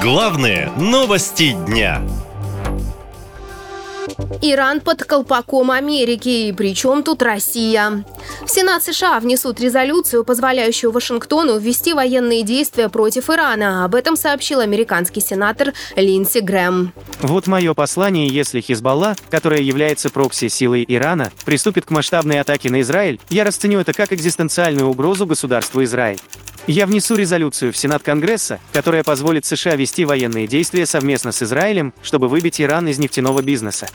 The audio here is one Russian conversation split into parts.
Главные новости дня. Иран под колпаком Америки. Причем тут Россия? В Сенат США внесут резолюцию, позволяющую Вашингтону ввести военные действия против Ирана. Об этом сообщил американский сенатор Линдси Грэм. Вот мое послание, если Хизбалла, которая является прокси-силой Ирана, приступит к масштабной атаке на Израиль, я расценю это как экзистенциальную угрозу государству Израиль. Я внесу резолюцию в Сенат Конгресса, которая позволит США вести военные действия совместно с Израилем, чтобы выбить Иран из нефтяного бизнеса.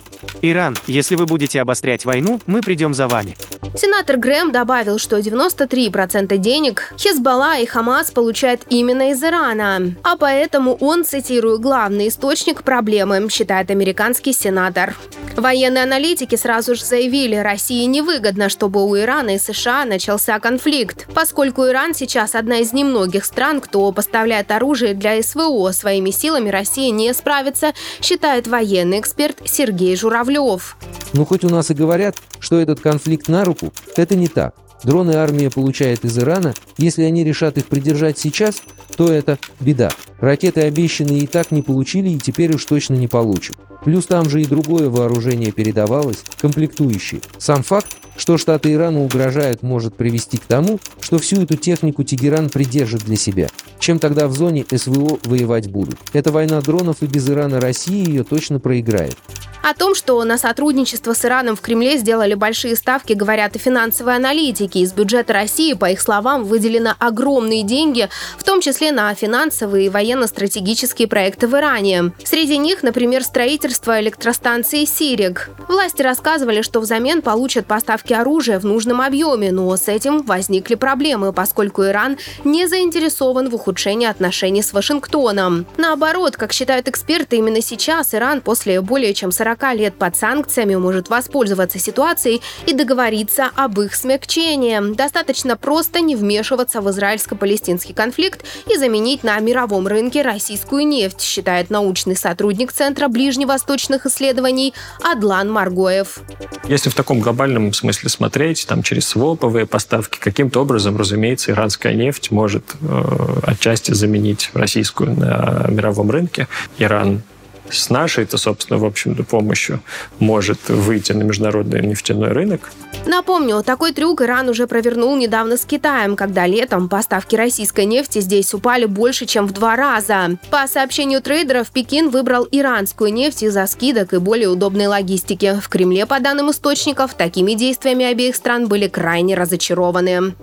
Иран, если вы будете обострять войну, мы придем за вами. Сенатор Грэм добавил, что 93% денег Хезбалла и Хамас получают именно из Ирана. А поэтому он, цитирую, главный источник проблемы, считает американский сенатор. Военные аналитики сразу же заявили, России невыгодно, чтобы у Ирана и США начался конфликт, поскольку Иран сейчас одна из немногих стран, кто поставляет оружие для СВО. Своими силами Россия не справится, считает военный эксперт Сергей Журавлев. Ну, хоть у нас и говорят, что этот конфликт на руку, это не так. Дроны армия получает из Ирана. Если они решат их придержать сейчас, то это беда. Ракеты обещанные и так не получили и теперь уж точно не получат. Плюс там же и другое вооружение передавалось, комплектующие. Сам факт, что штаты Ирана угрожают, может привести к тому, что всю эту технику Тегеран придержит для себя. Чем тогда в зоне СВО воевать будут? Эта война дронов и без Ирана Россия ее точно проиграет. О том, что на сотрудничество с Ираном в Кремле сделали большие ставки, говорят и финансовые аналитики. Из бюджета России, по их словам, выделено огромные деньги, в том числе на финансовые и военно-стратегические проекты в Иране. Среди них, например, строительство электростанции «Сирик». Власти рассказывали, что взамен получат поставки оружия в нужном объеме, но с этим возникли проблемы, поскольку Иран не заинтересован в ухудшении отношений с Вашингтоном. Наоборот, как считают эксперты, именно сейчас Иран после более чем 40 40 лет под санкциями может воспользоваться ситуацией и договориться об их смягчении. Достаточно просто не вмешиваться в израильско-палестинский конфликт и заменить на мировом рынке российскую нефть, считает научный сотрудник Центра ближневосточных исследований Адлан Маргоев. Если в таком глобальном смысле смотреть, там через своповые поставки, каким-то образом, разумеется, иранская нефть может э, отчасти заменить российскую на мировом рынке. Иран с нашей-то, собственно, в общем-то, помощью может выйти на международный нефтяной рынок. Напомню, такой трюк Иран уже провернул недавно с Китаем, когда летом поставки российской нефти здесь упали больше, чем в два раза. По сообщению трейдеров, Пекин выбрал иранскую нефть из-за скидок и более удобной логистики. В Кремле, по данным источников, такими действиями обеих стран были крайне разочарованы.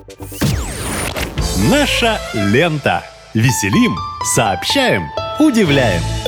Наша лента. Веселим, сообщаем, удивляем.